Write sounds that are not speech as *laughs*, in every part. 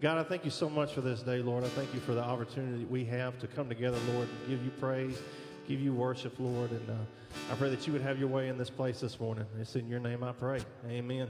God, I thank you so much for this day, Lord. I thank you for the opportunity we have to come together, Lord, and give you praise, give you worship, Lord. And uh, I pray that you would have your way in this place this morning. It's in your name I pray. Amen.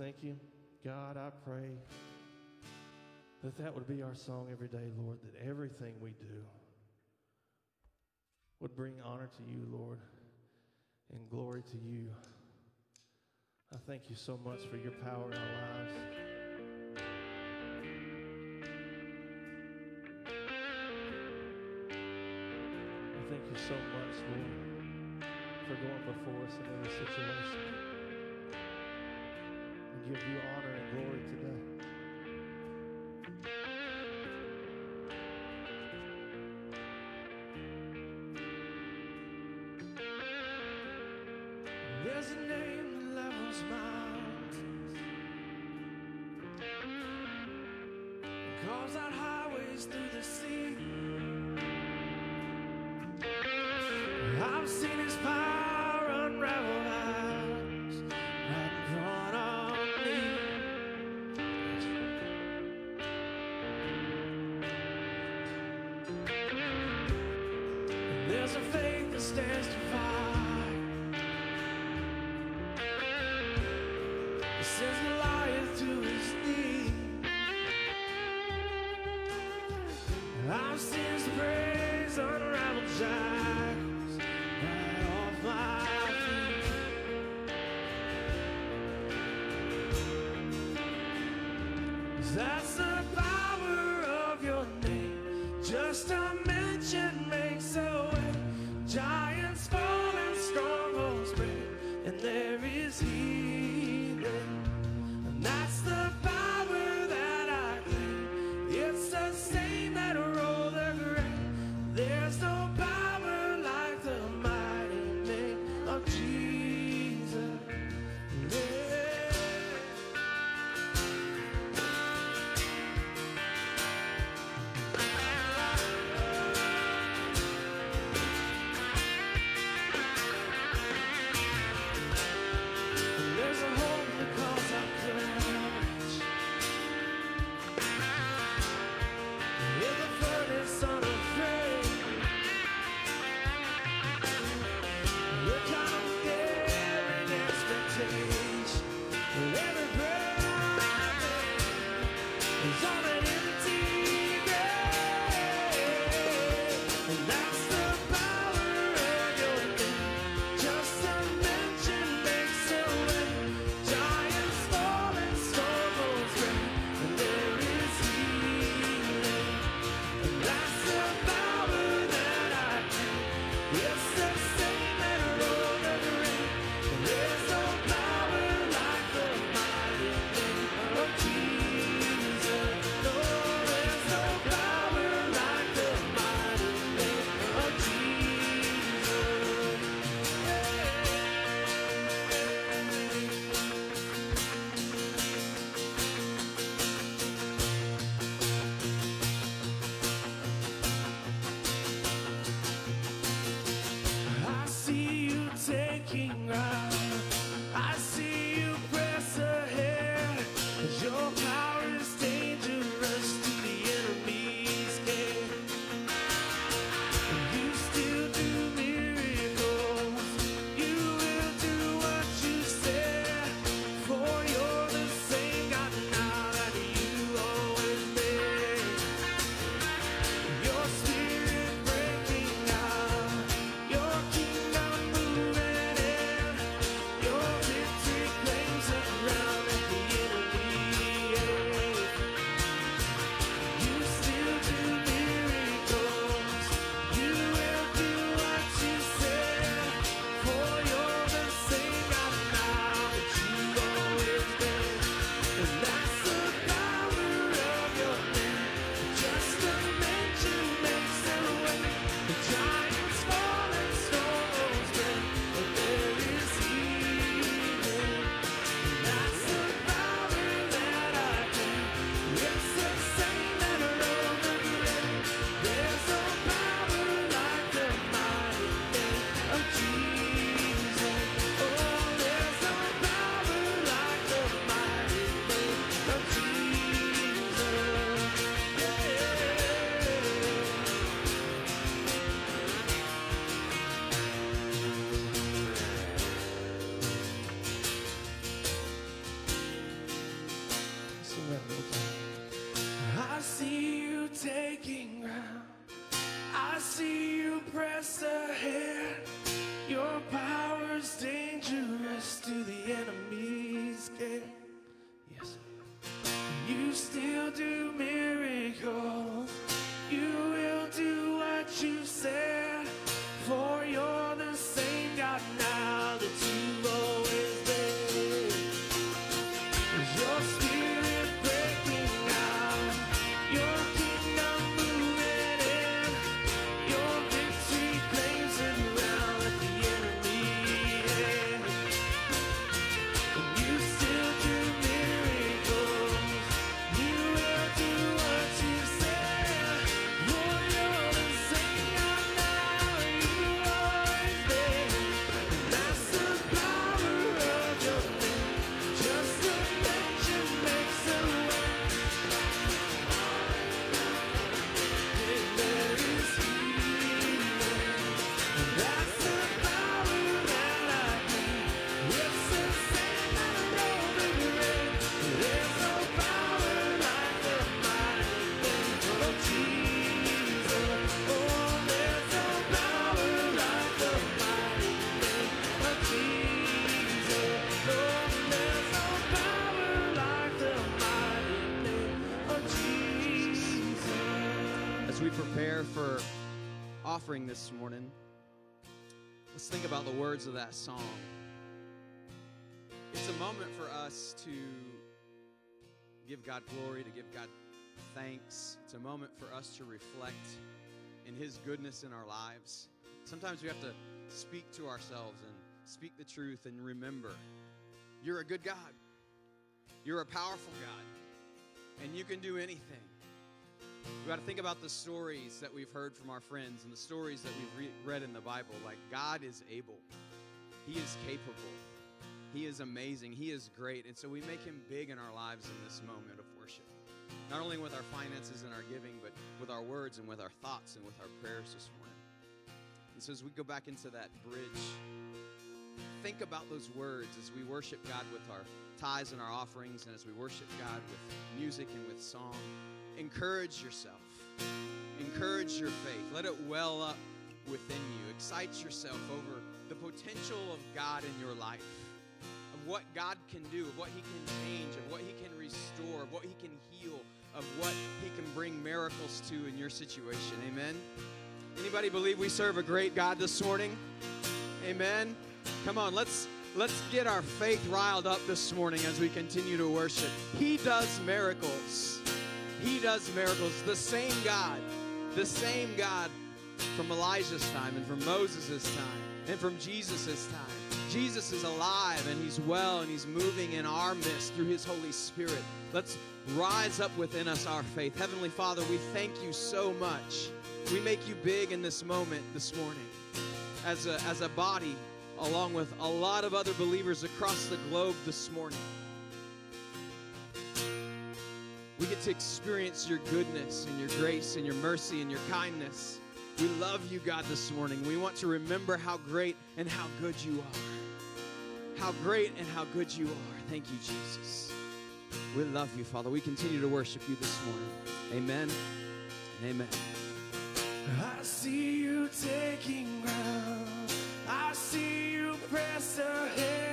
Thank you. God, I pray that that would be our song every day, Lord, that everything we do would bring honor to you, Lord, and glory to you. I thank you so much for your power in our lives. I thank you so much, Lord, for going before us in every situation. Give you honor and glory today. There's a name that levels mountains, carves out highways through the sea. I've seen His power unravel There's a faith that stands to fight. Sends to his. I've seen his praise unravel right off my feet. That's this morning, let's think about the words of that song. It's a moment for us to give God glory, to give God thanks. It's a moment for us to reflect in His goodness in our lives. Sometimes we have to speak to ourselves and speak the truth and remember you're a good God, you're a powerful God, and you can do anything. We got to think about the stories that we've heard from our friends and the stories that we've re- read in the Bible. Like, God is able, He is capable, He is amazing, He is great. And so we make Him big in our lives in this moment of worship. Not only with our finances and our giving, but with our words and with our thoughts and with our prayers this morning. And so as we go back into that bridge, think about those words as we worship God with our tithes and our offerings, and as we worship God with music and with song. Encourage yourself. Encourage your faith. Let it well up within you. Excite yourself over the potential of God in your life, of what God can do, of what He can change, of what He can restore, of what He can heal, of what He can bring miracles to in your situation. Amen. Anybody believe we serve a great God this morning? Amen. Come on, let's let's get our faith riled up this morning as we continue to worship. He does miracles. He does miracles. The same God, the same God from Elijah's time and from Moses' time and from Jesus' time. Jesus is alive and he's well and he's moving in our midst through his Holy Spirit. Let's rise up within us our faith. Heavenly Father, we thank you so much. We make you big in this moment this morning as a, as a body, along with a lot of other believers across the globe this morning. We get to experience your goodness and your grace and your mercy and your kindness. We love you, God, this morning. We want to remember how great and how good you are. How great and how good you are. Thank you, Jesus. We love you, Father. We continue to worship you this morning. Amen amen. I see you taking ground. I see you press ahead.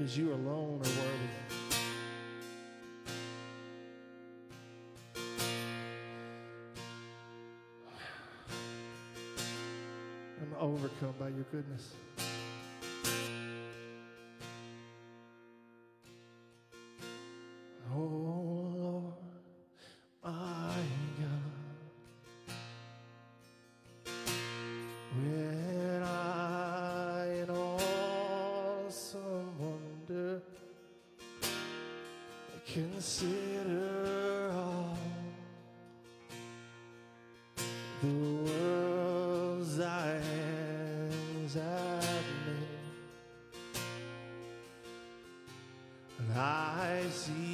because you alone are worthy. I'm overcome by your goodness. Consider all the world's I hands have made. And I see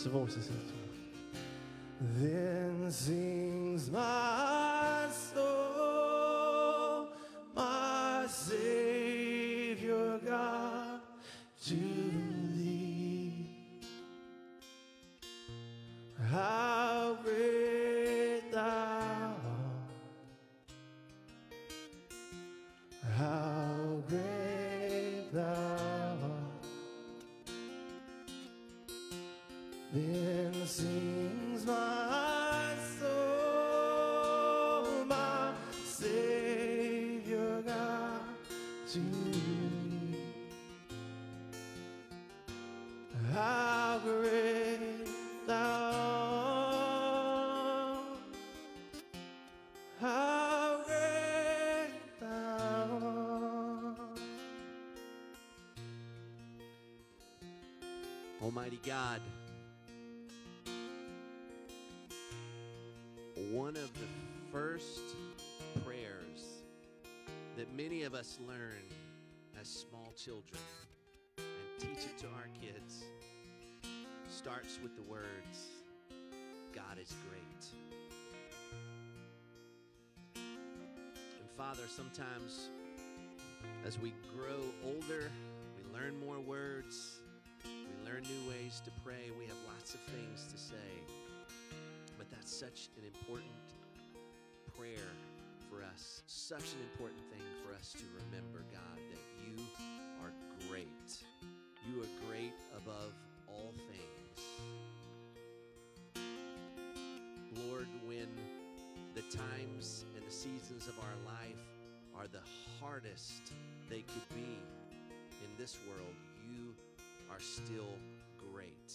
Just the voices. Then Almighty God, one of the first prayers that many of us learn as small children and teach it to our kids starts with the words, God is great. And Father, sometimes as we grow older, we learn more words, new ways to pray, we have lots of things to say. But that's such an important prayer for us, such an important thing for us to remember, God, that you are great. You are great above all things. Lord, when the times and the seasons of our life are the hardest they could be in this world, you are still great.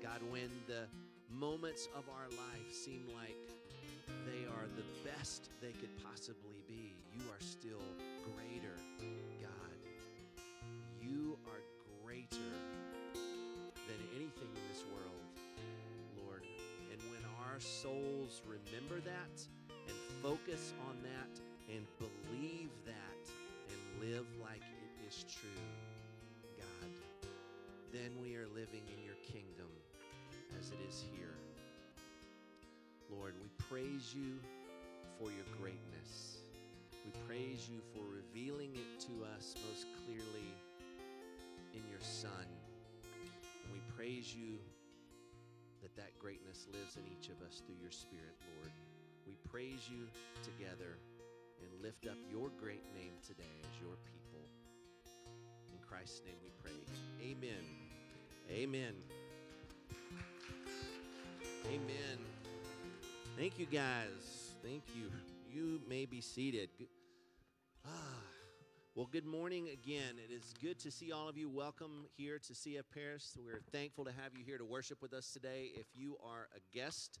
God, when the moments of our life seem like they are the best they could possibly be, you are still greater, God. You are greater than anything in this world, Lord. And when our souls remember that and focus on that and believe that and live like it is true, then we are living in your kingdom as it is here. Lord, we praise you for your greatness. We praise you for revealing it to us most clearly in your Son. And we praise you that that greatness lives in each of us through your Spirit, Lord. We praise you together and lift up your great name today as your people. Christ's name we pray. Amen. Amen. Amen. Thank you, guys. Thank you. You may be seated. Ah, well, good morning again. It is good to see all of you. Welcome here to CF Paris. We're thankful to have you here to worship with us today. If you are a guest,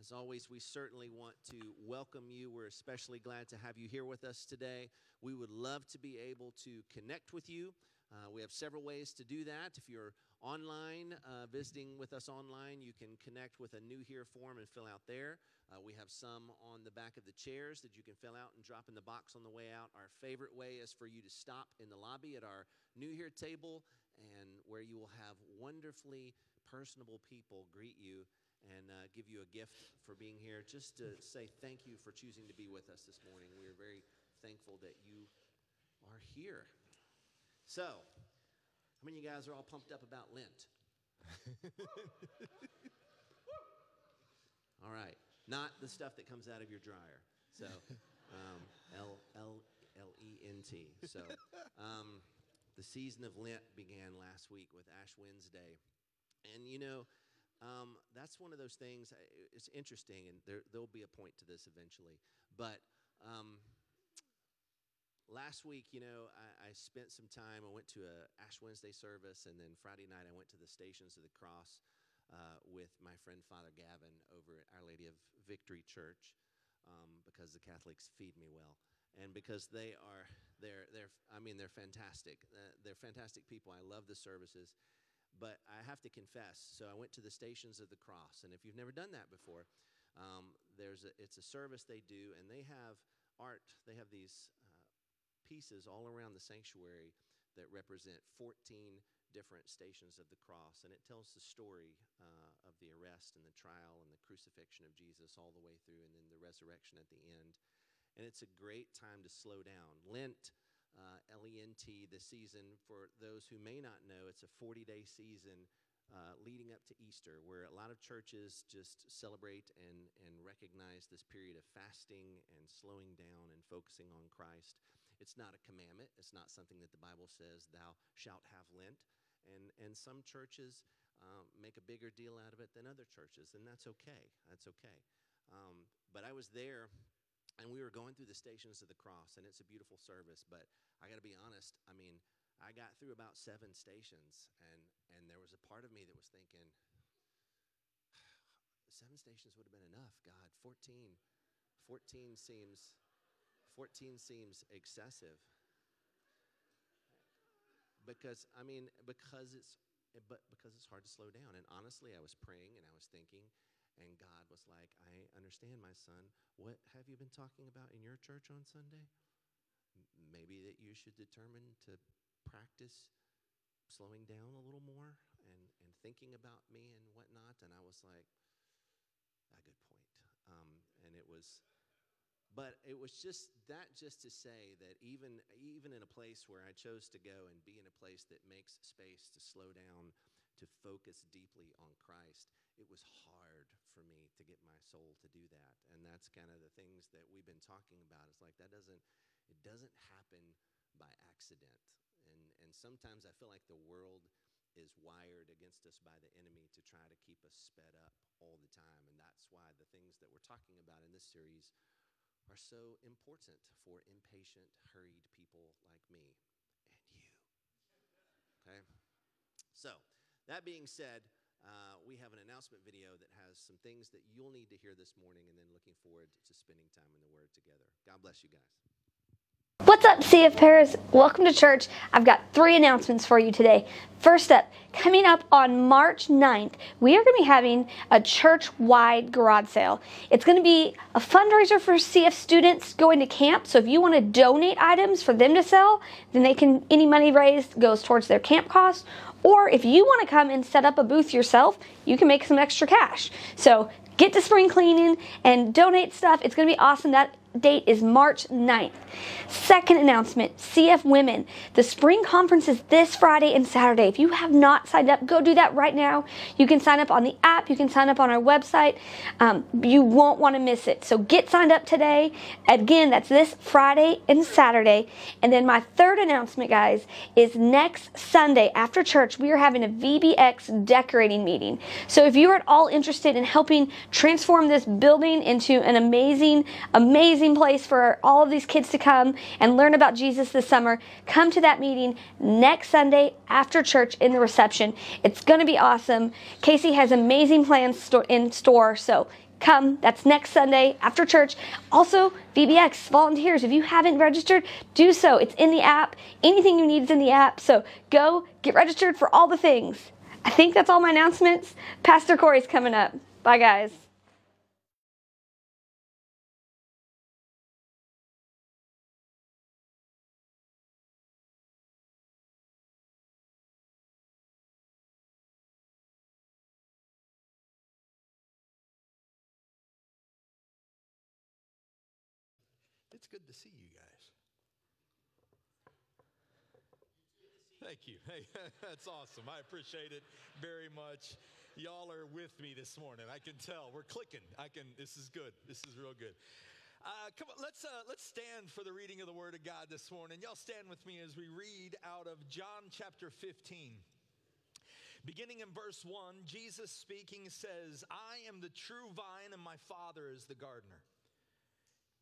as always, we certainly want to welcome you. We're especially glad to have you here with us today. We would love to be able to connect with you. Uh, we have several ways to do that. If you're online, uh, visiting with us online, you can connect with a new here form and fill out there. Uh, we have some on the back of the chairs that you can fill out and drop in the box on the way out. Our favorite way is for you to stop in the lobby at our new here table, and where you will have wonderfully personable people greet you and uh, give you a gift for being here. Just to say thank you for choosing to be with us this morning. We are very thankful that you are here. So, how many of you guys are all pumped up about Lent? *laughs* all right. Not the stuff that comes out of your dryer. So, um, L L L E N T. So, um, the season of Lent began last week with Ash Wednesday. And, you know, um, that's one of those things. It's interesting, and there, there'll be a point to this eventually. But um, last week, you know, I, I spent some time. I went to a Ash Wednesday service, and then Friday night I went to the Stations of the Cross uh, with my friend Father Gavin over at Our Lady of Victory Church, um, because the Catholics feed me well, and because they are they're they're I mean they're fantastic. Uh, they're fantastic people. I love the services. But I have to confess, so I went to the Stations of the Cross, and if you've never done that before, um, there's a, it's a service they do, and they have art. They have these pieces all around the sanctuary that represent 14 different stations of the cross, and it tells the story uh, of the arrest and the trial and the crucifixion of Jesus all the way through, and then the resurrection at the end. And it's a great time to slow down. Lent, uh, L E N T, the season, for those who may not know, it's a 40 day season uh, leading up to Easter, where a lot of churches just celebrate and, and recognize this period of fasting and slowing down and focusing on Christ. It's not a commandment, it's not something that the Bible says, thou shalt have Lent. And, and some churches um, make a bigger deal out of it than other churches, and that's okay. That's okay. Um, but I was there and we were going through the stations of the cross and it's a beautiful service but i got to be honest i mean i got through about seven stations and and there was a part of me that was thinking *sighs* seven stations would have been enough god 14 14 seems 14 seems excessive because i mean because it's but because it's hard to slow down and honestly i was praying and i was thinking and God was like, I understand, my son. What have you been talking about in your church on Sunday? Maybe that you should determine to practice slowing down a little more and, and thinking about me and whatnot. And I was like, a good point. Um, and it was, but it was just that just to say that even even in a place where I chose to go and be in a place that makes space to slow down, to focus deeply on Christ, it was hard for me to get my soul to do that. And that's kind of the things that we've been talking about. It's like that doesn't it doesn't happen by accident. And and sometimes I feel like the world is wired against us by the enemy to try to keep us sped up all the time. And that's why the things that we're talking about in this series are so important for impatient, hurried people like me and you. Okay? So, that being said, uh, we have an announcement video that has some things that you'll need to hear this morning, and then looking forward to spending time in the Word together. God bless you guys. What's up, CF Paris? Welcome to church. I've got three announcements for you today. First up, coming up on March 9th, we are going to be having a church wide garage sale. It's going to be a fundraiser for CF students going to camp. So if you want to donate items for them to sell, then they can, any money raised goes towards their camp costs. Or if you want to come and set up a booth yourself, you can make some extra cash. So get to spring cleaning and donate stuff. It's going to be awesome. That date is March 9th. Second announcement CF Women. The spring conference is this Friday and Saturday. If you have not signed up, go do that right now. You can sign up on the app, you can sign up on our website. Um, you won't want to miss it. So get signed up today. Again, that's this Friday and Saturday. And then my third announcement, guys, is next Sunday after church, we are having a VBX decorating meeting. So if you are at all interested in helping transform this building into an amazing, amazing place for all of these kids to come and learn about Jesus this summer, come to that meeting next Sunday after church in the reception. It's going to be awesome. Casey has amazing plans in store, so come. That's next Sunday after church. Also, VBX volunteers, if you haven't registered, do so. It's in the app. Anything you need is in the app. So go get registered for all the things. I think that's all my announcements. Pastor Corey's coming up. Bye, guys. It's good to see you guys. Thank you. Hey, *laughs* that's awesome. I appreciate it very much. Y'all are with me this morning. I can tell we're clicking. I can. This is good. This is real good. Uh, come on, let's uh, let's stand for the reading of the Word of God this morning. Y'all stand with me as we read out of John chapter 15. Beginning in verse 1, Jesus speaking says, I am the true vine, and my Father is the gardener.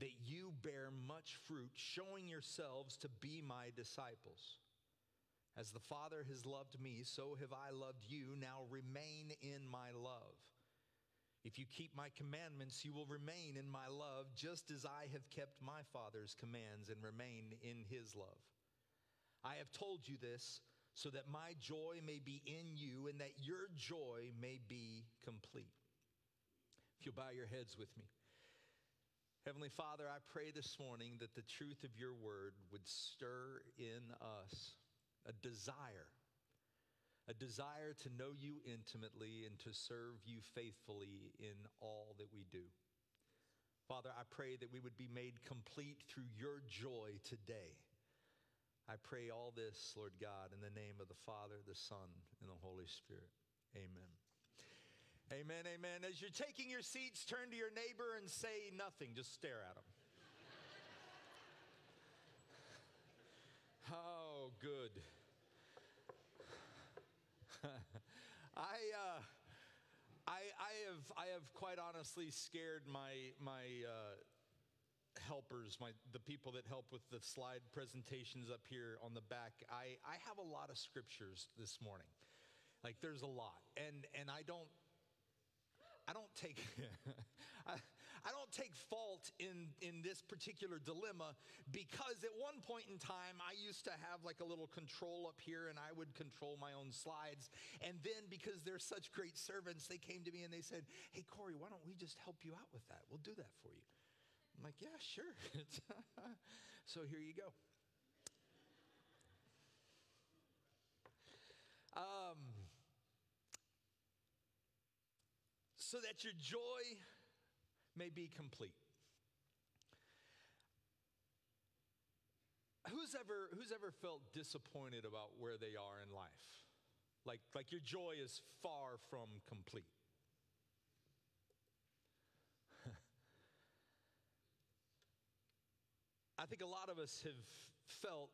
that you bear much fruit, showing yourselves to be my disciples. As the Father has loved me, so have I loved you. Now remain in my love. If you keep my commandments, you will remain in my love, just as I have kept my Father's commands and remain in his love. I have told you this so that my joy may be in you and that your joy may be complete. If you'll bow your heads with me. Heavenly Father, I pray this morning that the truth of your word would stir in us a desire, a desire to know you intimately and to serve you faithfully in all that we do. Father, I pray that we would be made complete through your joy today. I pray all this, Lord God, in the name of the Father, the Son, and the Holy Spirit. Amen. Amen, amen. As you're taking your seats, turn to your neighbor and say nothing, just stare at him. oh, good. *laughs* I, uh, I, I, have, I have quite honestly scared my, my uh, helpers, my, the people that help with the slide presentations up here on the back. I, I have a lot of scriptures this morning. Like there's a lot. And, and I don't I don't take *laughs* I, I don't take fault in in this particular dilemma because at one point in time I used to have like a little control up here and I would control my own slides. And then because they're such great servants they came to me and they said hey Corey why don't we just help you out with that? We'll do that for you. I'm like yeah sure. *laughs* So here you go. Um so that your joy may be complete. Who's ever, who's ever felt disappointed about where they are in life? Like, like your joy is far from complete. *laughs* I think a lot of us have felt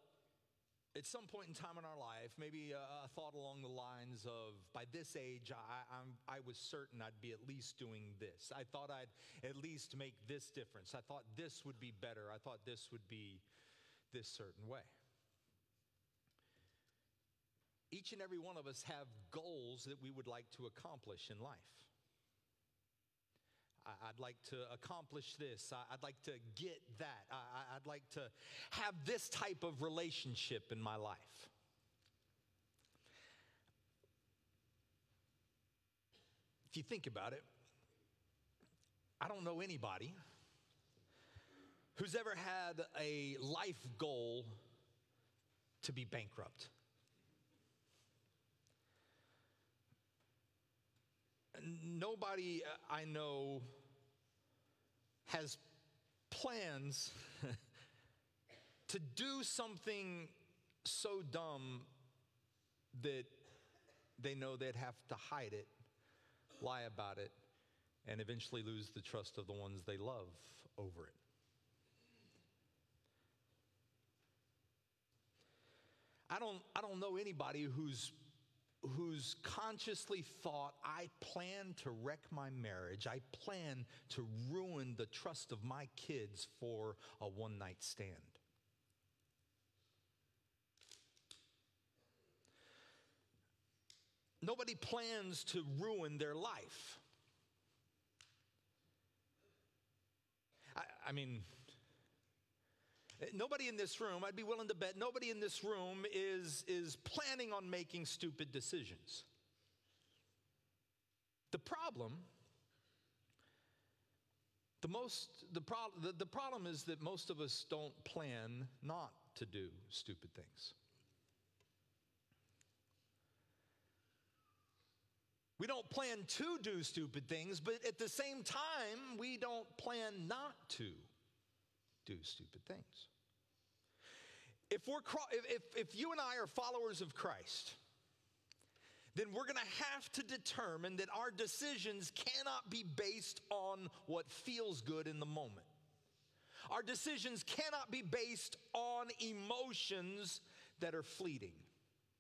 at some point in time in our life, maybe a, thought along the lines of, by this age, I, I'm, I was certain I'd be at least doing this. I thought I'd at least make this difference. I thought this would be better. I thought this would be this certain way. Each and every one of us have goals that we would like to accomplish in life. I'd like to accomplish this. I'd like to get that. I'd like to have this type of relationship in my life. If you think about it, I don't know anybody who's ever had a life goal to be bankrupt. Nobody uh, I know has plans *laughs* to do something so dumb that they know they'd have to hide it, lie about it, and eventually lose the trust of the ones they love over it. I don't, I don't know anybody who's who's consciously thought, I plan to wreck my marriage, I plan to ruin the trust of my kids for a one night stand. Nobody plans to ruin their life. I, I mean, Nobody in this room, I'd be willing to bet, nobody in this room is, is planning on making stupid decisions. The problem, the most, the, pro- the, the problem is that most of us don't plan not to do stupid things. We don't plan to do stupid things, but at the same time, we don't plan not to do stupid things. If, we're, if, if you and I are followers of Christ, then we're going to have to determine that our decisions cannot be based on what feels good in the moment. Our decisions cannot be based on emotions that are fleeting,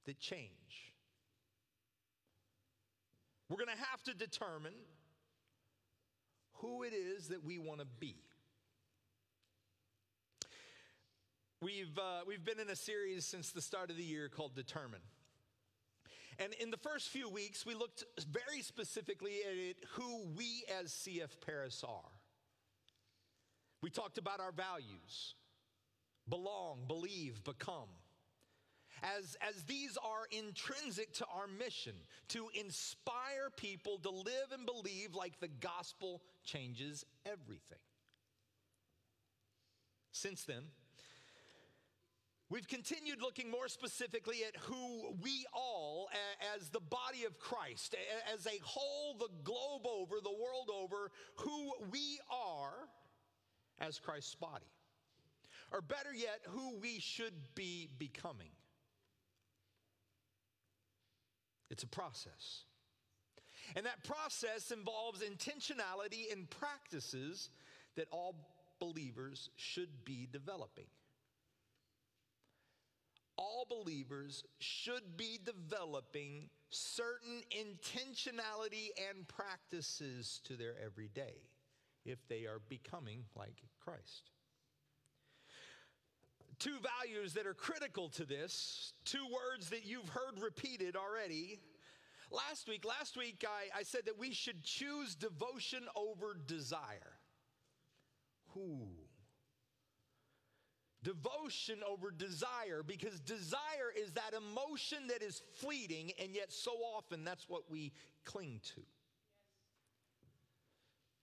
that change. We're going to have to determine who it is that we want to be. We've, uh, we've been in a series since the start of the year called Determine. And in the first few weeks, we looked very specifically at it, who we as CF Paris are. We talked about our values belong, believe, become. As, as these are intrinsic to our mission to inspire people to live and believe like the gospel changes everything. Since then, We've continued looking more specifically at who we all, as the body of Christ, as a whole, the globe over, the world over, who we are as Christ's body. Or better yet, who we should be becoming. It's a process. And that process involves intentionality and practices that all believers should be developing all believers should be developing certain intentionality and practices to their everyday if they are becoming like Christ. Two values that are critical to this, two words that you've heard repeated already. Last week, last week I, I said that we should choose devotion over desire. Who? Devotion over desire, because desire is that emotion that is fleeting, and yet so often that's what we cling to.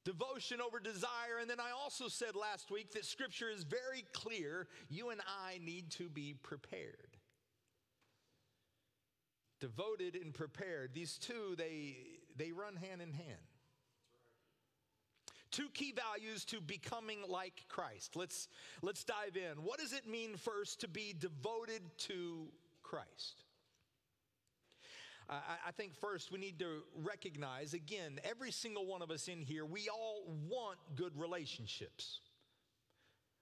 Devotion over desire. And then I also said last week that scripture is very clear. You and I need to be prepared. Devoted and prepared. These two, they, they run hand in hand. Two key values to becoming like Christ. Let's, let's dive in. What does it mean first to be devoted to Christ? I, I think first we need to recognize again, every single one of us in here, we all want good relationships.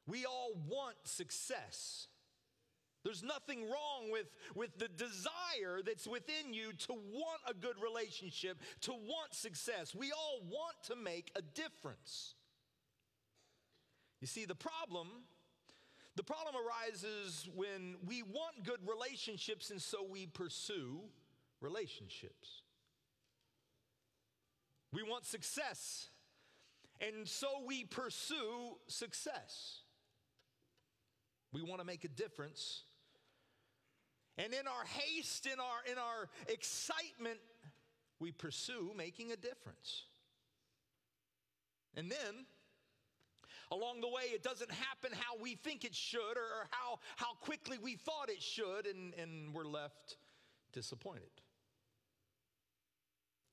We all want success. There's nothing wrong with, with the desire that's within you to want a good relationship, to want success. We all want to make a difference. You see, the problem, the problem arises when we want good relationships and so we pursue relationships. We want success, and so we pursue success. We want to make a difference. And in our haste, in our, in our excitement, we pursue making a difference. And then, along the way, it doesn't happen how we think it should or, or how, how quickly we thought it should, and, and we're left disappointed.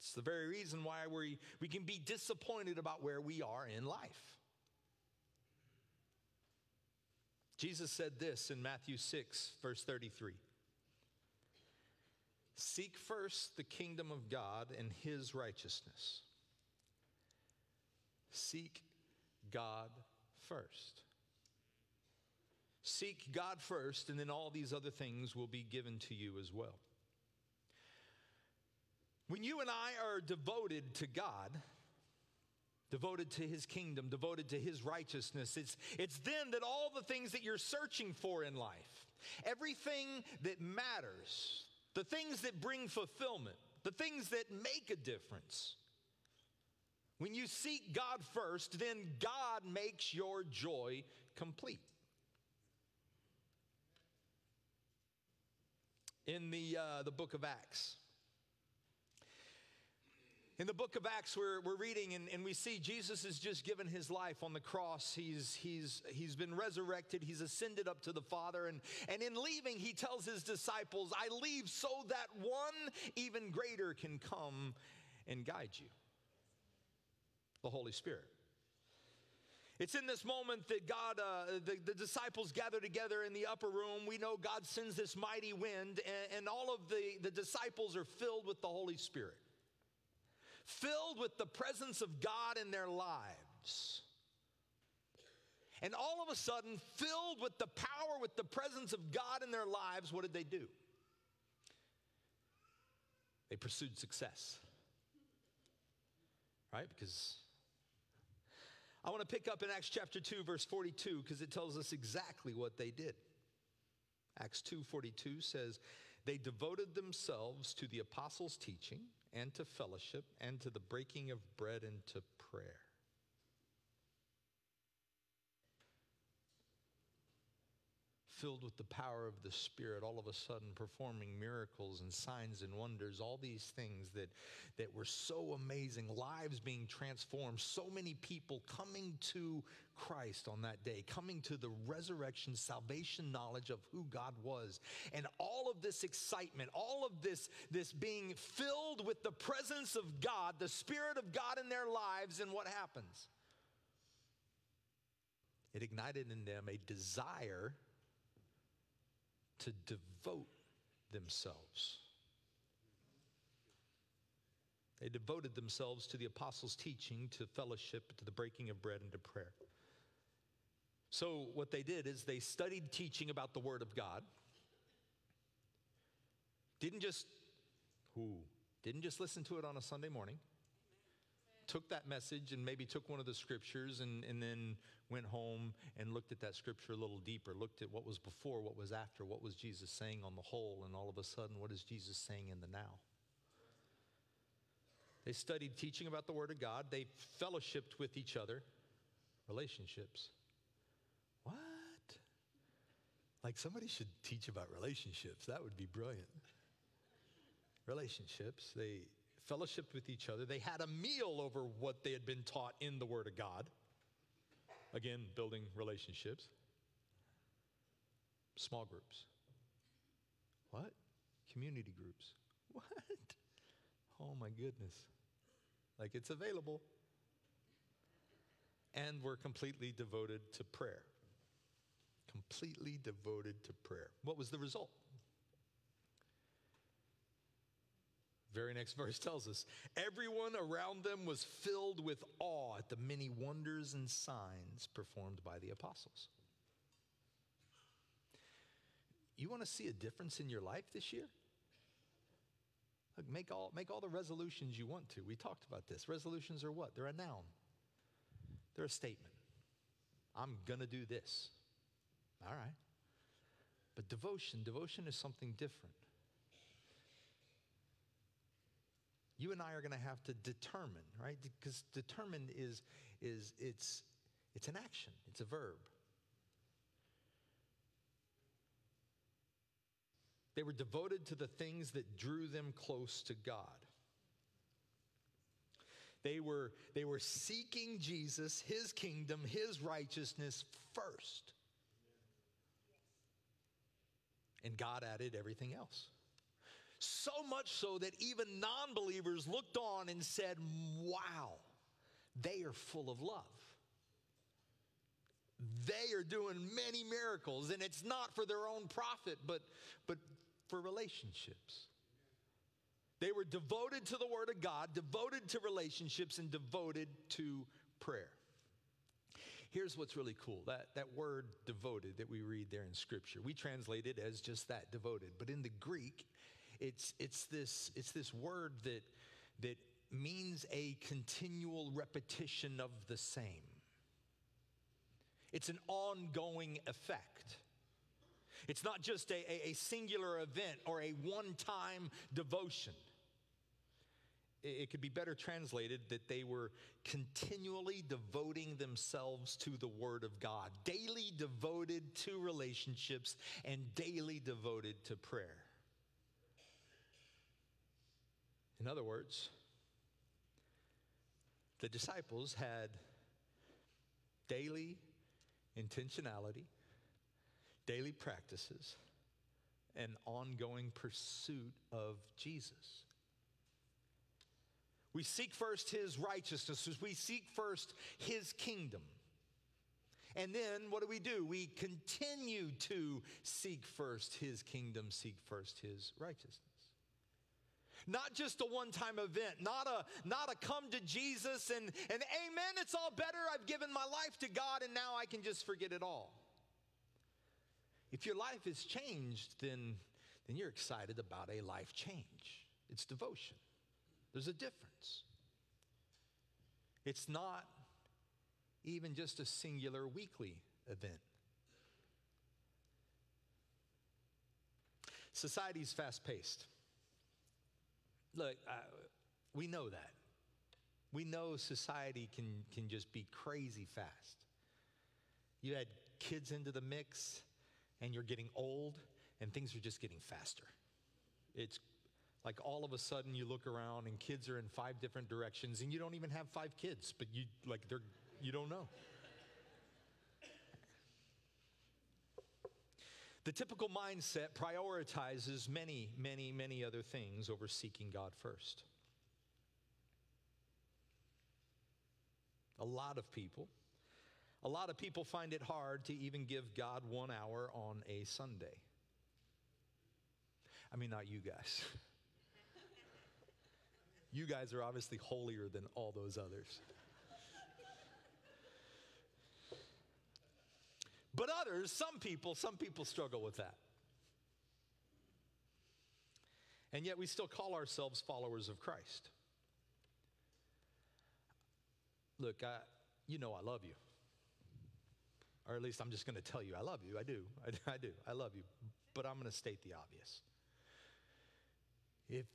It's the very reason why we, we can be disappointed about where we are in life. Jesus said this in Matthew 6, verse 33 Seek first the kingdom of God and his righteousness. Seek God first. Seek God first, and then all these other things will be given to you as well. When you and I are devoted to God, devoted to his kingdom, devoted to his righteousness, it's, it's then that all the things that you're searching for in life, everything that matters, the things that bring fulfillment, the things that make a difference, when you seek God first, then God makes your joy complete. In the, uh, the book of Acts, in the book of Acts, we're, we're reading and, and we see Jesus has just given his life on the cross. He's, he's, he's been resurrected. He's ascended up to the Father. And, and in leaving, he tells his disciples, I leave so that one even greater can come and guide you the Holy Spirit. It's in this moment that God, uh, the, the disciples gather together in the upper room. We know God sends this mighty wind, and, and all of the, the disciples are filled with the Holy Spirit, filled with the presence of God in their lives. And all of a sudden, filled with the power, with the presence of God in their lives, what did they do? They pursued success. Right? Because I want to pick up in Acts chapter 2 verse 42 because it tells us exactly what they did. Acts 2:42 says they devoted themselves to the apostles' teaching and to fellowship and to the breaking of bread and to prayer. Filled with the power of the Spirit, all of a sudden performing miracles and signs and wonders, all these things that, that were so amazing, lives being transformed, so many people coming to Christ on that day, coming to the resurrection, salvation knowledge of who God was. And all of this excitement, all of this, this being filled with the presence of God, the Spirit of God in their lives, and what happens? It ignited in them a desire to devote themselves. They devoted themselves to the apostles' teaching, to fellowship, to the breaking of bread, and to prayer. So, what they did is they studied teaching about the Word of God. Didn't just, who? Didn't just listen to it on a Sunday morning. Took that message and maybe took one of the scriptures and, and then went home and looked at that scripture a little deeper, looked at what was before, what was after, what was Jesus saying on the whole, and all of a sudden, what is Jesus saying in the now? They studied teaching about the Word of God, they fellowshipped with each other, relationships. What? Like somebody should teach about relationships. That would be brilliant. Relationships. They fellowshipped with each other. They had a meal over what they had been taught in the Word of God. Again, building relationships. Small groups. What? Community groups. *laughs* What? Oh my goodness. Like it's available. And we're completely devoted to prayer. Completely devoted to prayer. What was the result? Very next *laughs* verse tells us everyone around them was filled with awe at the many wonders and signs performed by the apostles. You want to see a difference in your life this year? Look, make all, make all the resolutions you want to. We talked about this. Resolutions are what? They're a noun, they're a statement. I'm going to do this. All right. But devotion, devotion is something different. You and I are going to have to determine, right? Because determine is, is it's, it's an action, it's a verb. They were devoted to the things that drew them close to God. They were, they were seeking Jesus, his kingdom, his righteousness first. And God added everything else. So much so that even non believers looked on and said, Wow, they are full of love. They are doing many miracles, and it's not for their own profit, but, but for relationships. They were devoted to the Word of God, devoted to relationships, and devoted to prayer. Here's what's really cool that, that word devoted that we read there in Scripture, we translate it as just that devoted. But in the Greek, it's, it's, this, it's this word that, that means a continual repetition of the same. It's an ongoing effect. It's not just a, a, a singular event or a one time devotion. It, it could be better translated that they were continually devoting themselves to the Word of God, daily devoted to relationships, and daily devoted to prayer. In other words, the disciples had daily intentionality, daily practices, and ongoing pursuit of Jesus. We seek first his righteousness, we seek first his kingdom. And then what do we do? We continue to seek first his kingdom, seek first his righteousness. Not just a one-time event, not a not a come to Jesus and and amen, it's all better. I've given my life to God and now I can just forget it all. If your life is changed, then then you're excited about a life change. It's devotion. There's a difference. It's not even just a singular weekly event. Society's fast paced. Look, uh, we know that. We know society can, can just be crazy fast. You add kids into the mix, and you're getting old, and things are just getting faster. It's like all of a sudden you look around and kids are in five different directions and you don't even have five kids but you like they're you don't know the typical mindset prioritizes many many many other things over seeking god first. A lot of people a lot of people find it hard to even give god one hour on a sunday. I mean not you guys. *laughs* You guys are obviously holier than all those others. But others, some people, some people struggle with that. And yet we still call ourselves followers of Christ. Look, I, you know I love you. Or at least I'm just going to tell you I love you. I do. I, *laughs* I do. I love you. But I'm going to state the obvious. If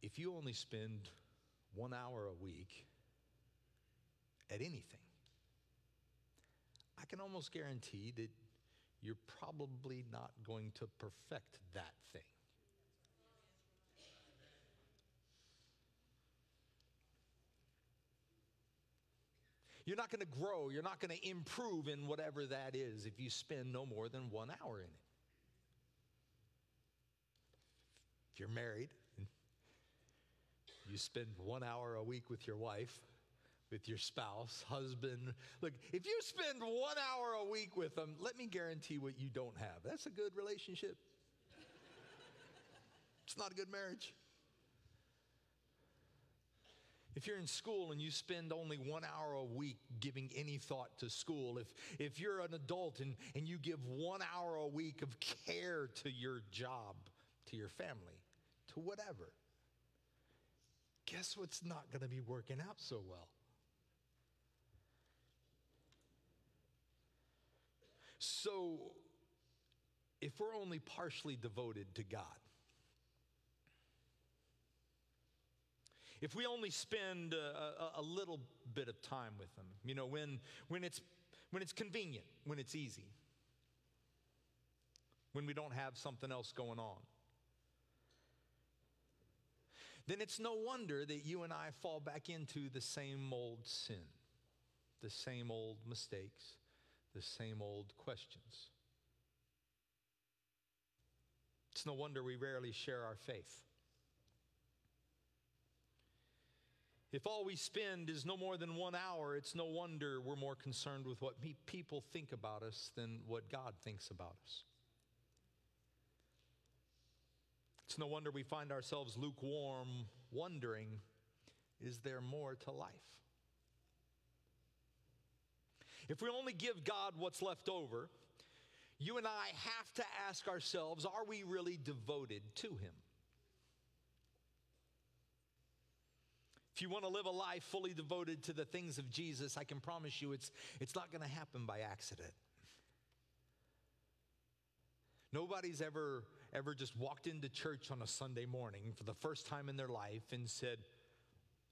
if you only spend one hour a week at anything, I can almost guarantee that you're probably not going to perfect that thing. You're not going to grow, you're not going to improve in whatever that is if you spend no more than one hour in it. If you're married, you spend one hour a week with your wife, with your spouse, *laughs* husband. Look, if you spend one hour a week with them, let me guarantee what you don't have. That's a good relationship. *laughs* it's not a good marriage. If you're in school and you spend only one hour a week giving any thought to school, if, if you're an adult and, and you give one hour a week of care to your job, to your family, to whatever, guess what's not going to be working out so well? So, if we're only partially devoted to God, if we only spend a, a, a, little bit of time with them, you know, when, when, it's, when it's convenient, when it's easy, when we don't have something else going on, then it's no wonder that you and I fall back into the same old sin, the same old mistakes, the same old questions. It's no wonder we rarely share our faith. If all we spend is no more than one hour, it's no wonder we're more concerned with what people think about us than what God thinks about us. It's no wonder we find ourselves lukewarm, wondering, is there more to life? If we only give God what's left over, you and I have to ask ourselves are we really devoted to Him? If you want to live a life fully devoted to the things of Jesus, I can promise you it's, it's not going to happen by accident. Nobody's ever ever just walked into church on a Sunday morning for the first time in their life and said,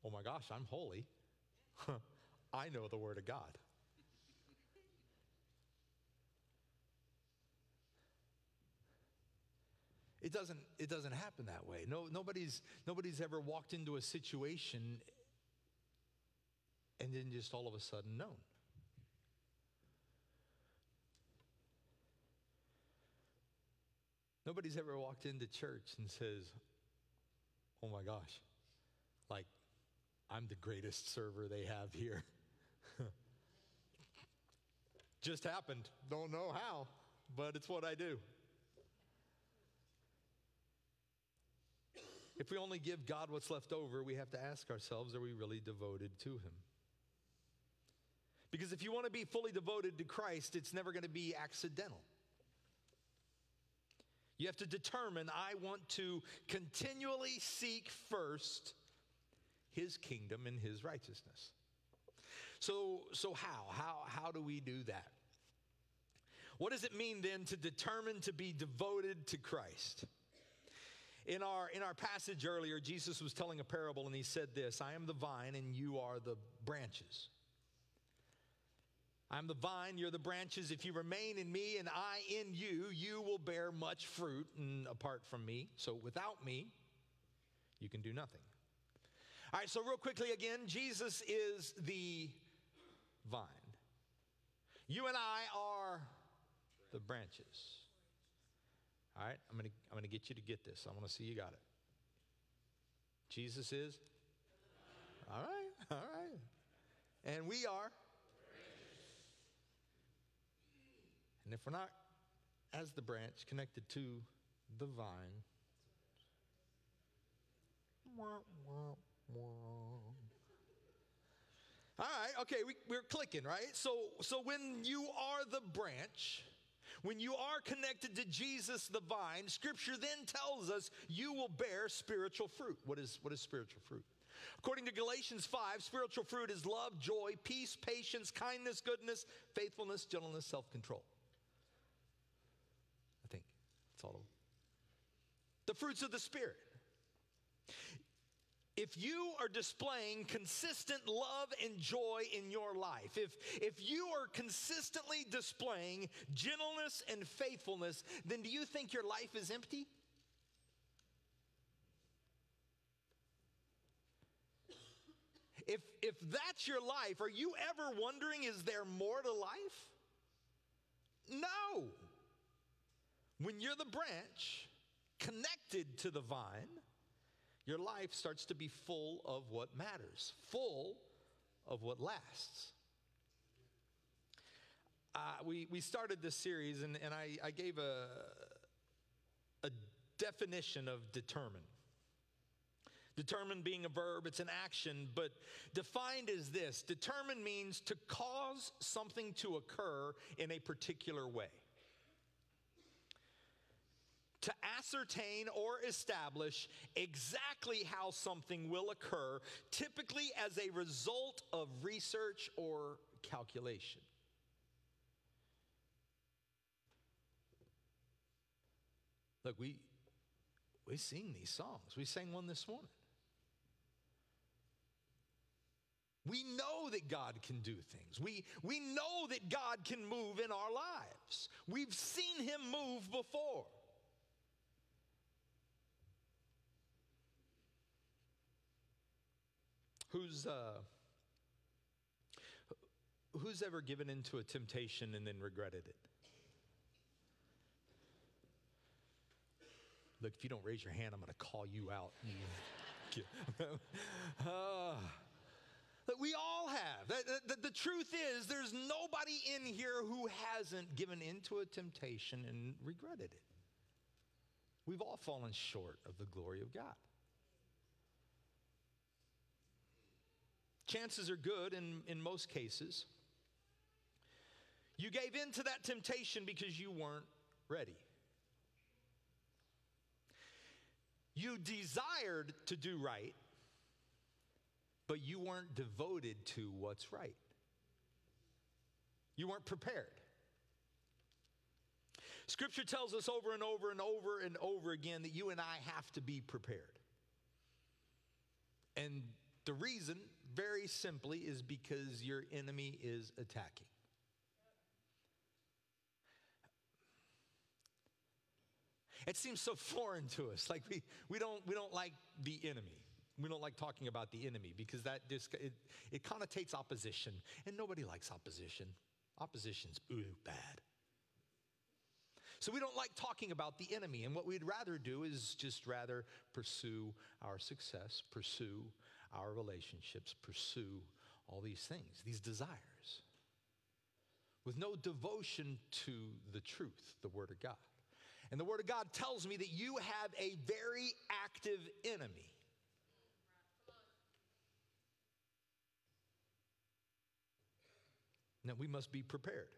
Oh my gosh, I'm holy. *laughs* I know the Word of God. It doesn't, it doesn't happen that way. No, nobody's, nobody's ever walked into a situation and then just all of a sudden known. Nobody's ever walked into church and says, Oh my gosh, like I'm the greatest server they have here. *laughs* Just happened. Don't know how, but it's what I do. If we only give God what's left over, we have to ask ourselves are we really devoted to Him? Because if you want to be fully devoted to Christ, it's never going to be accidental. You have to determine I want to continually seek first his kingdom and his righteousness. So so how how how do we do that? What does it mean then to determine to be devoted to Christ? In our in our passage earlier Jesus was telling a parable and he said this, I am the vine and you are the branches. I'm the vine, you're the branches. If you remain in me and I in you, you will bear much fruit and apart from me. So without me, you can do nothing. All right, so real quickly again, Jesus is the vine. You and I are the branches. All right, I'm going to I'm going to get you to get this. I want to see you got it. Jesus is All right. All right. And we are And if we're not, as the branch, connected to the vine, all right, okay, we, we're clicking, right? So, so when you are the branch, when you are connected to Jesus, the vine, Scripture then tells us you will bear spiritual fruit. What is, what is spiritual fruit? According to Galatians 5, spiritual fruit is love, joy, peace, patience, kindness, goodness, faithfulness, gentleness, self control. I think that's all of them. The fruits of the Spirit. If you are displaying consistent love and joy in your life, if, if you are consistently displaying gentleness and faithfulness, then do you think your life is empty? If, if that's your life, are you ever wondering, is there more to life? No. When you're the branch connected to the vine, your life starts to be full of what matters, full of what lasts. Uh, we, we started this series, and, and I, I gave a, a definition of determine. Determine being a verb, it's an action, but defined as this determine means to cause something to occur in a particular way to ascertain or establish exactly how something will occur, typically as a result of research or calculation. Look, we, we sing these songs. We sang one this morning. We know that God can do things. We, we know that God can move in our lives. We've seen Him move before. Who's, uh, who's ever given into a temptation and then regretted it? Look, if you don't raise your hand, I'm going to call you out. *laughs* uh, *laughs* we all have. The, the, the, truth is, there's nobody in here who hasn't given into a temptation and regretted it. We've all fallen short of the glory of God. Chances are good in, in most cases. You gave in to that temptation because you weren't ready. You desired to do right, but you weren't devoted to what's right. You weren't prepared. Scripture tells us over and over and over and over again that you and I have to be prepared. And the reason, very simply, is because your enemy is attacking. It seems so foreign to us. Like we, we, don't, we don't like the enemy. We don't like talking about the enemy because that just, it, it connotates opposition, and nobody likes opposition. Opposition's ooh, bad. So we don't like talking about the enemy, and what we'd rather do is just rather pursue our success, pursue our relationships, pursue all these things, these desires. with no devotion to the truth, the Word of God. And the Word of God tells me that you have a very active enemy. Now we must be prepared.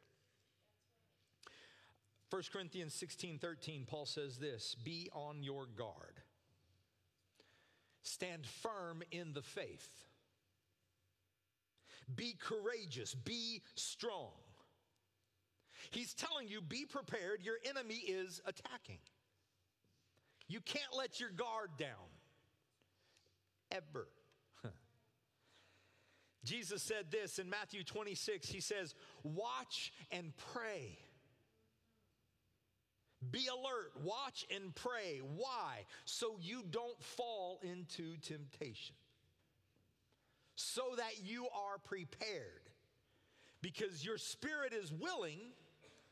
1 Corinthians 16 13, Paul says this Be on your guard, stand firm in the faith, be courageous, be strong. He's telling you, be prepared, your enemy is attacking. You can't let your guard down, ever. *laughs* Jesus said this in Matthew 26. He says, Watch and pray. Be alert, watch and pray. Why? So you don't fall into temptation. So that you are prepared. Because your spirit is willing,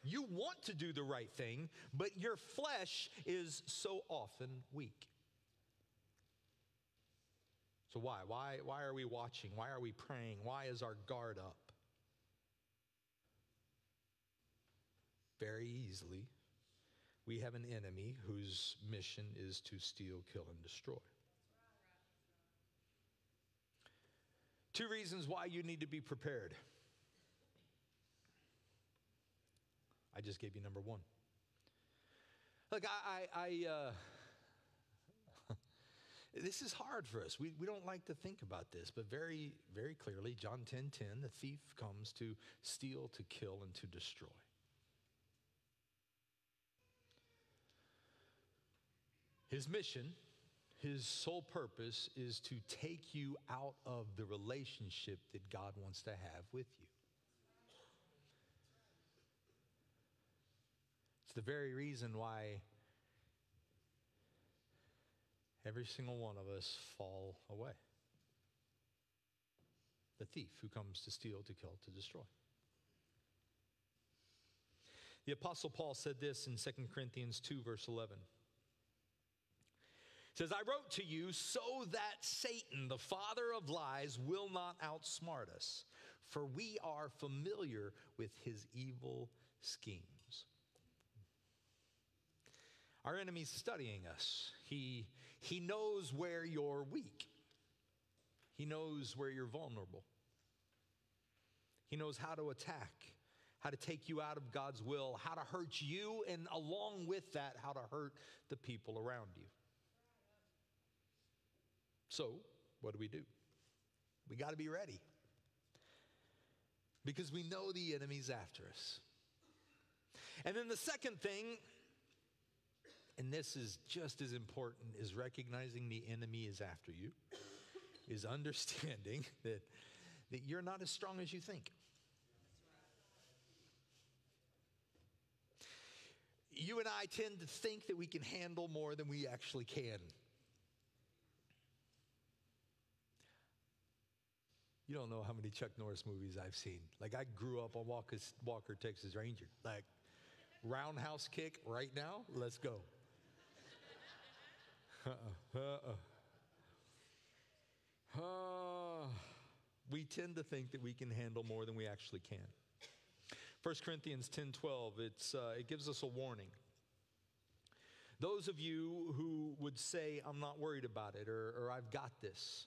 you want to do the right thing, but your flesh is so often weak. So why? Why why are we watching? Why are we praying? Why is our guard up? Very easily, we have an enemy whose mission is to steal, kill and destroy. Two reasons why you need to be prepared. I just gave you number one. Look, I, I, I uh, *laughs* this is hard for us. We, we don't like to think about this, but very, very clearly, John 10 10, the thief comes to steal, to kill, and to destroy. His mission, his sole purpose is to take you out of the relationship that God wants to have with you. It's the very reason why every single one of us fall away. The thief who comes to steal, to kill, to destroy. The Apostle Paul said this in 2 Corinthians 2, verse 11. Says, I wrote to you so that Satan, the father of lies, will not outsmart us, for we are familiar with his evil schemes. Our enemy's studying us. He, he knows where you're weak. He knows where you're vulnerable. He knows how to attack, how to take you out of God's will, how to hurt you, and along with that, how to hurt the people around you. So, what do we do? We got to be ready because we know the enemy's after us. And then the second thing, and this is just as important as recognizing the enemy is after you, is understanding *laughs* that, that you're not as strong as you think. You and I tend to think that we can handle more than we actually can. You don't know how many Chuck Norris movies I've seen. Like I grew up on Walker, Walker Texas Ranger. Like roundhouse kick right now. Let's go. Uh-uh, uh-uh. Uh, we tend to think that we can handle more than we actually can. 1 Corinthians 10 12, it's, uh, it gives us a warning. Those of you who would say, I'm not worried about it, or, or I've got this.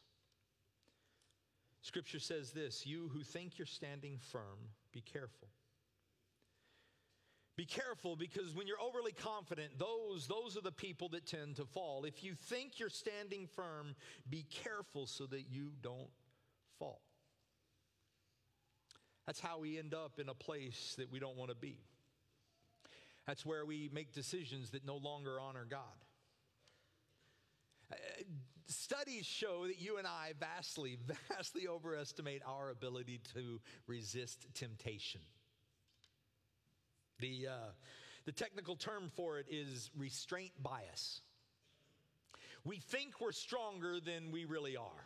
Scripture says this You who think you're standing firm, be careful. Be careful because when you're overly confident, those, those are the people that tend to fall. If you think you're standing firm, be careful so that you don't fall. That's how we end up in a place that we don't want to be. That's where we make decisions that no longer honor God. Studies show that you and I vastly, *laughs* vastly overestimate our ability to resist temptation. The, uh, the technical term for it is restraint bias. We think we're stronger than we really are.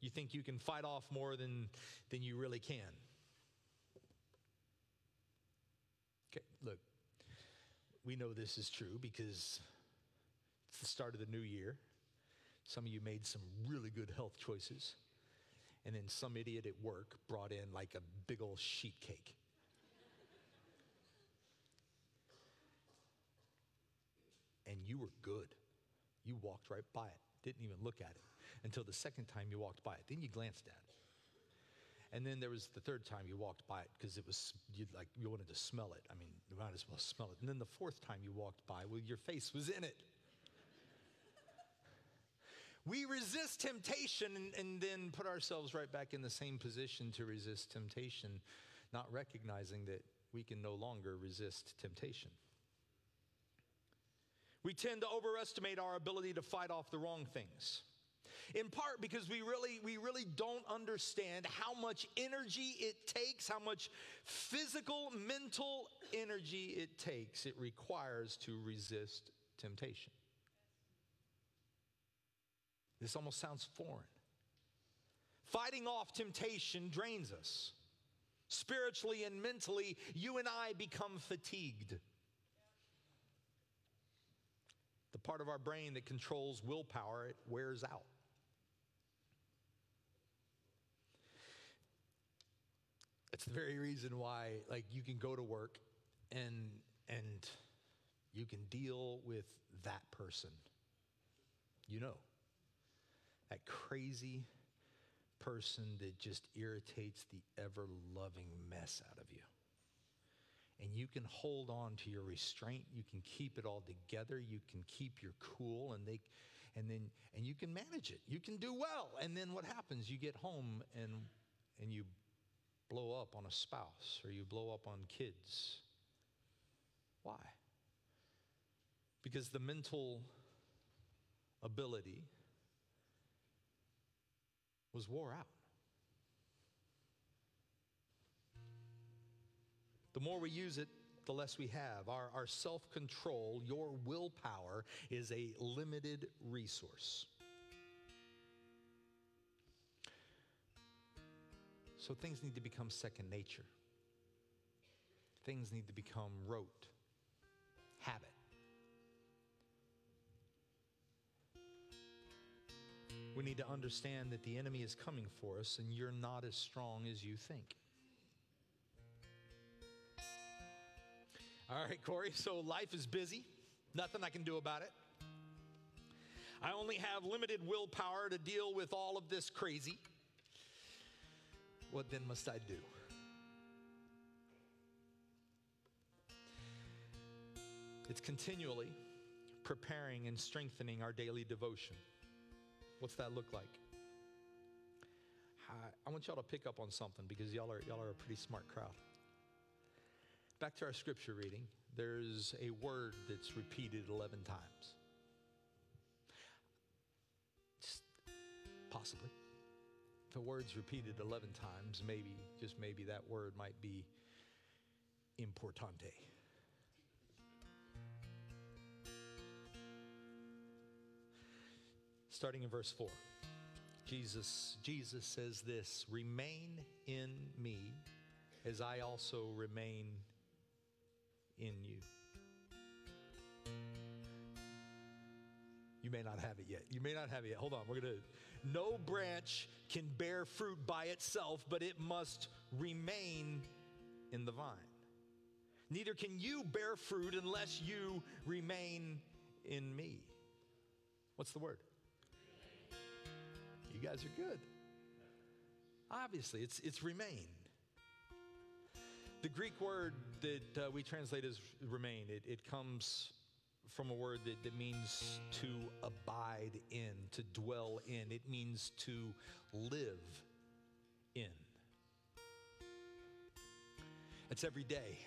You think you can fight off more than, than you really can. Okay, look, we know this is true because it's the start of the new year. Some of you made some really good health choices. And then some idiot at work brought in like a big old sheet cake. and you were good. You walked right by it, didn't even look at it until the second time you walked by it. Then you glanced at it. And then there was the third time you walked by it because it was you like you wanted to smell it. I mean, you might as well smell it. And then the fourth time you walked by, well, your face was in it. We resist temptation and, and then put ourselves right back in the same position to resist temptation, not recognizing that we can no longer resist temptation. We tend to overestimate our ability to fight off the wrong things. In part because we really we really don't understand how much energy it takes, how much physical, mental energy it takes it requires to resist temptation. This almost sounds foreign. Fighting off temptation drains us. Spiritually and mentally, you and I become fatigued. The part of our brain that controls willpower, it wears out. It's the very reason why, like, you can go to work and and you can deal with that person. You know, that crazy person that just irritates the ever loving mess out of you. And you can hold on to your restraint, you can keep it all together, you can keep your cool and they and then and you can manage it. You can do well. And then what happens? You get home and and you blow up on a spouse or you blow up on kids. Why? Because the mental ability was wore out. The more we use it, the less we have. Our, our self control, your willpower, is a limited resource. So things need to become second nature. Things need to become rote, habit. We need to understand that the enemy is coming for us and you're not as strong as you think. All right, Corey, so life is busy. Nothing I can do about it. I only have limited willpower to deal with all of this crazy. What then must I do? It's continually preparing and strengthening our daily devotion. What's that look like? I- I want y'all to pick up on something because y'all are, y'all are a pretty smart crowd. Back to our scripture reading, there's a word that's repeated 11 times. Just possibly. A word's repeated 11 times, maybe, just maybe that word might be importante. Starting in verse 4. Jesus Jesus says this, "Remain in me as I also remain in you." You may not have it yet. You may not have it yet. Hold on. We're going to No branch can bear fruit by itself, but it must remain in the vine. Neither can you bear fruit unless you remain in me. What's the word? Guys are good. Obviously, it's, it's remain. The Greek word that uh, we translate as remain, it, it comes from a word that, that means to abide in, to dwell in. It means to live in. It's every day.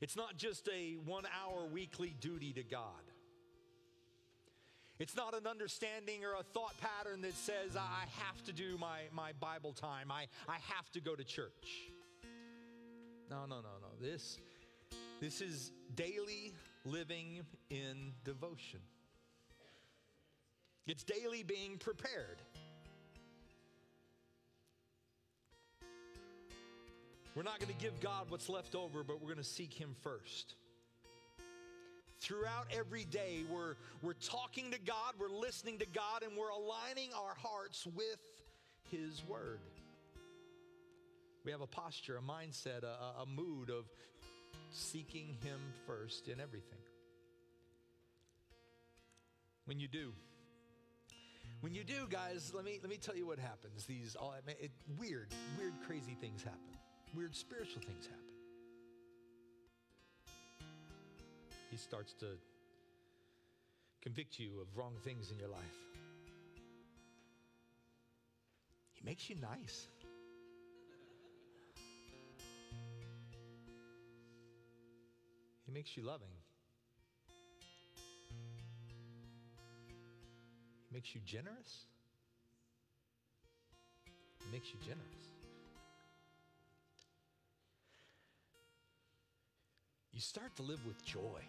It's not just a one hour weekly duty to God. It's not an understanding or a thought pattern that says, I have to do my, my Bible time, I, I have to go to church. No, no, no, no. This, this is daily living in devotion, it's daily being prepared. We're not going to give God what's left over, but we're going to seek Him first. Throughout every day, we're, we're talking to God, we're listening to God, and we're aligning our hearts with His Word. We have a posture, a mindset, a, a mood of seeking Him first in everything. When you do, when you do, guys, let me let me tell you what happens. These all it, weird, weird, crazy things happen. Weird spiritual things happen. He starts to convict you of wrong things in your life. He makes you nice. He makes you loving. He makes you generous. He makes you generous. You start to live with joy.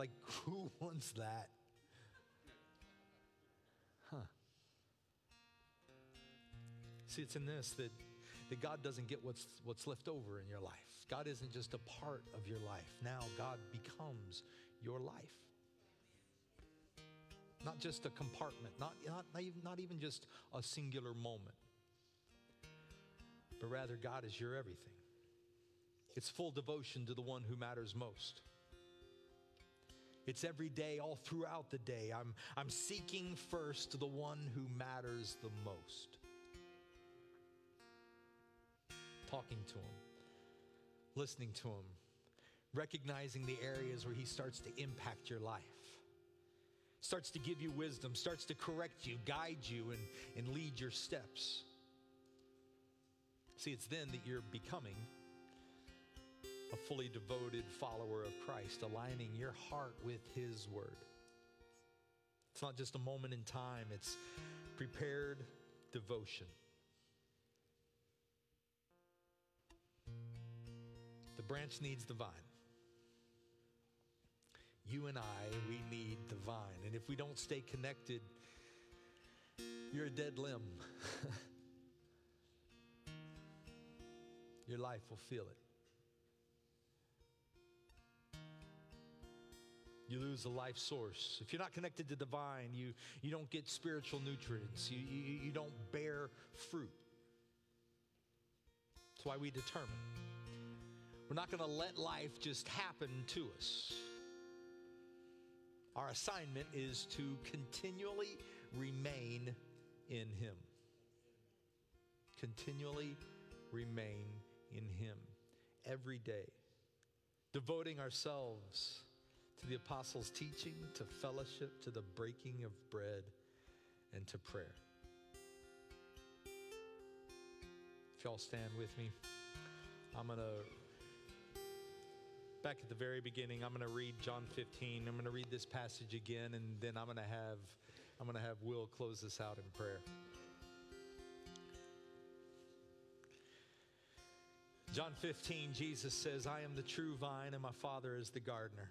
Like, *laughs* who wants that? Huh. See, it's in this that, that God doesn't get what's, what's left over in your life. God isn't just a part of your life. Now, God becomes your life. Not just a compartment, not, not, not, even, not even just a singular moment, but rather, God is your everything. It's full devotion to the one who matters most. It's every day, all throughout the day. I'm, I'm seeking first the one who matters the most. Talking to him, listening to him, recognizing the areas where he starts to impact your life, starts to give you wisdom, starts to correct you, guide you, and, and lead your steps. See, it's then that you're becoming a fully devoted follower of Christ, aligning your heart with His Word. It's not just a moment in time, it's prepared devotion. The branch needs the vine. You and I, we need the vine. And if we don't stay connected, you're a dead limb. *laughs* Your life will feel it. You lose the life source. If you're not connected to the vine, you, you don't get spiritual nutrients, you, you, you don't bear fruit. That's why we determine. We're not going to let life just happen to us. Our assignment is to continually remain in Him. Continually remain in Him every day, devoting ourselves to the apostles' teaching, to fellowship, to the breaking of bread, and to prayer. If y'all stand with me, I'm going to, back at the very beginning, I'm going to read John 15. I'm going to read this passage again, and then I'm going to have, I'm going to have Will close this out in prayer. John 15, Jesus says, I am the true vine, and my Father is the gardener.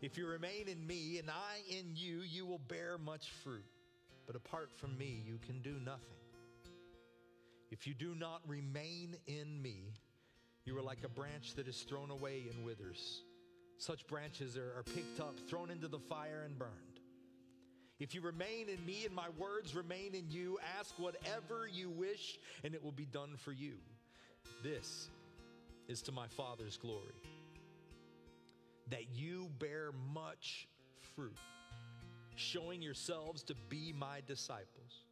If you remain in me and I in you, you will bear much fruit. But apart from me, you can do nothing. If you do not remain in me, you are like a branch that is thrown away and withers. Such branches are, are picked up, thrown into the fire, and burned. If you remain in me and my words remain in you, ask whatever you wish, and it will be done for you. This is to my Father's glory that you bear much fruit, showing yourselves to be my disciples.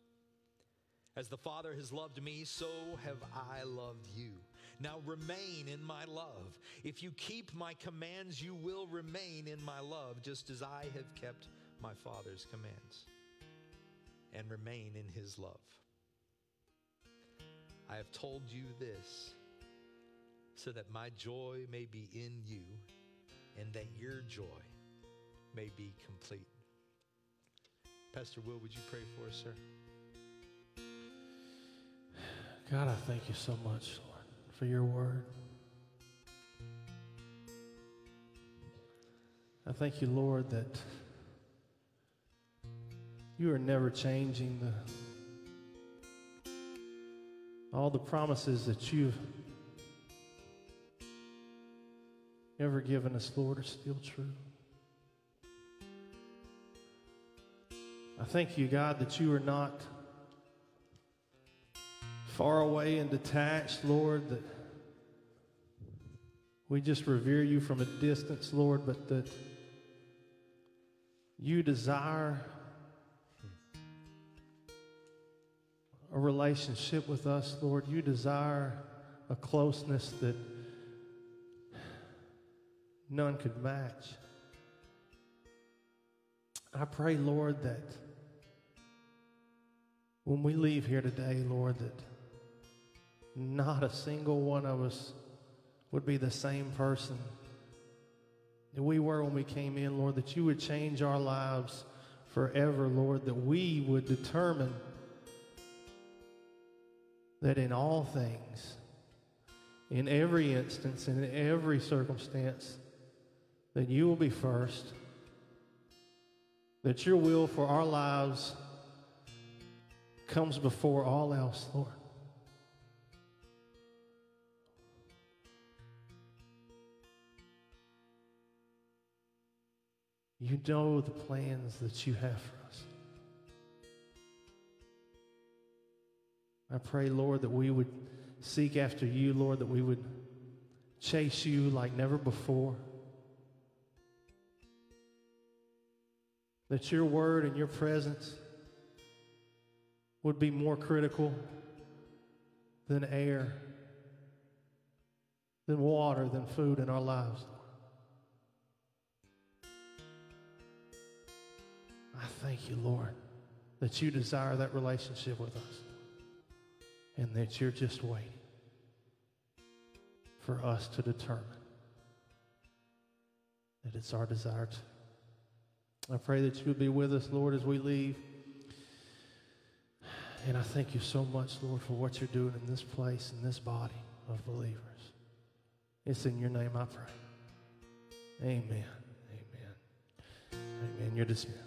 As the Father has loved me, so have I loved you. Now remain in my love. If you keep my commands, you will remain in my love, just as I have kept my Father's commands and remain in his love. I have told you this so that my joy may be in you and that your joy may be complete. Pastor Will, would you pray for us, sir? God, I thank you so much, Lord, for your word. I thank you, Lord, that you are never changing the all the promises that you've ever given us, Lord, are still true. I thank you, God, that you are not far away and detached, Lord, that we just revere you from a distance, Lord, but that you desire a relationship with us, Lord. You desire a closeness that none could match. I pray, Lord, that when we leave here today, Lord, that not a single one of us would be the same person that we were when we came in, Lord, that you would change our lives forever, Lord, that we would determine that in all things, in every instance, in every circumstance, that you will be first, that your will for our lives comes before all else, Lord. You know the plans that you have for us. I pray, Lord, that we would seek after you, Lord, that we would chase you like never before. That your word and your presence would be more critical than air, than water, than food in our lives. I thank you, Lord, that you desire that relationship with us and that you're just waiting for us to determine that it's our desire to. I pray that you would be with us, Lord, as we leave. And I thank you so much, Lord, for what you're doing in this place, in this body of believers. It's in your name I pray. Amen. Amen. Amen. You're dismissed.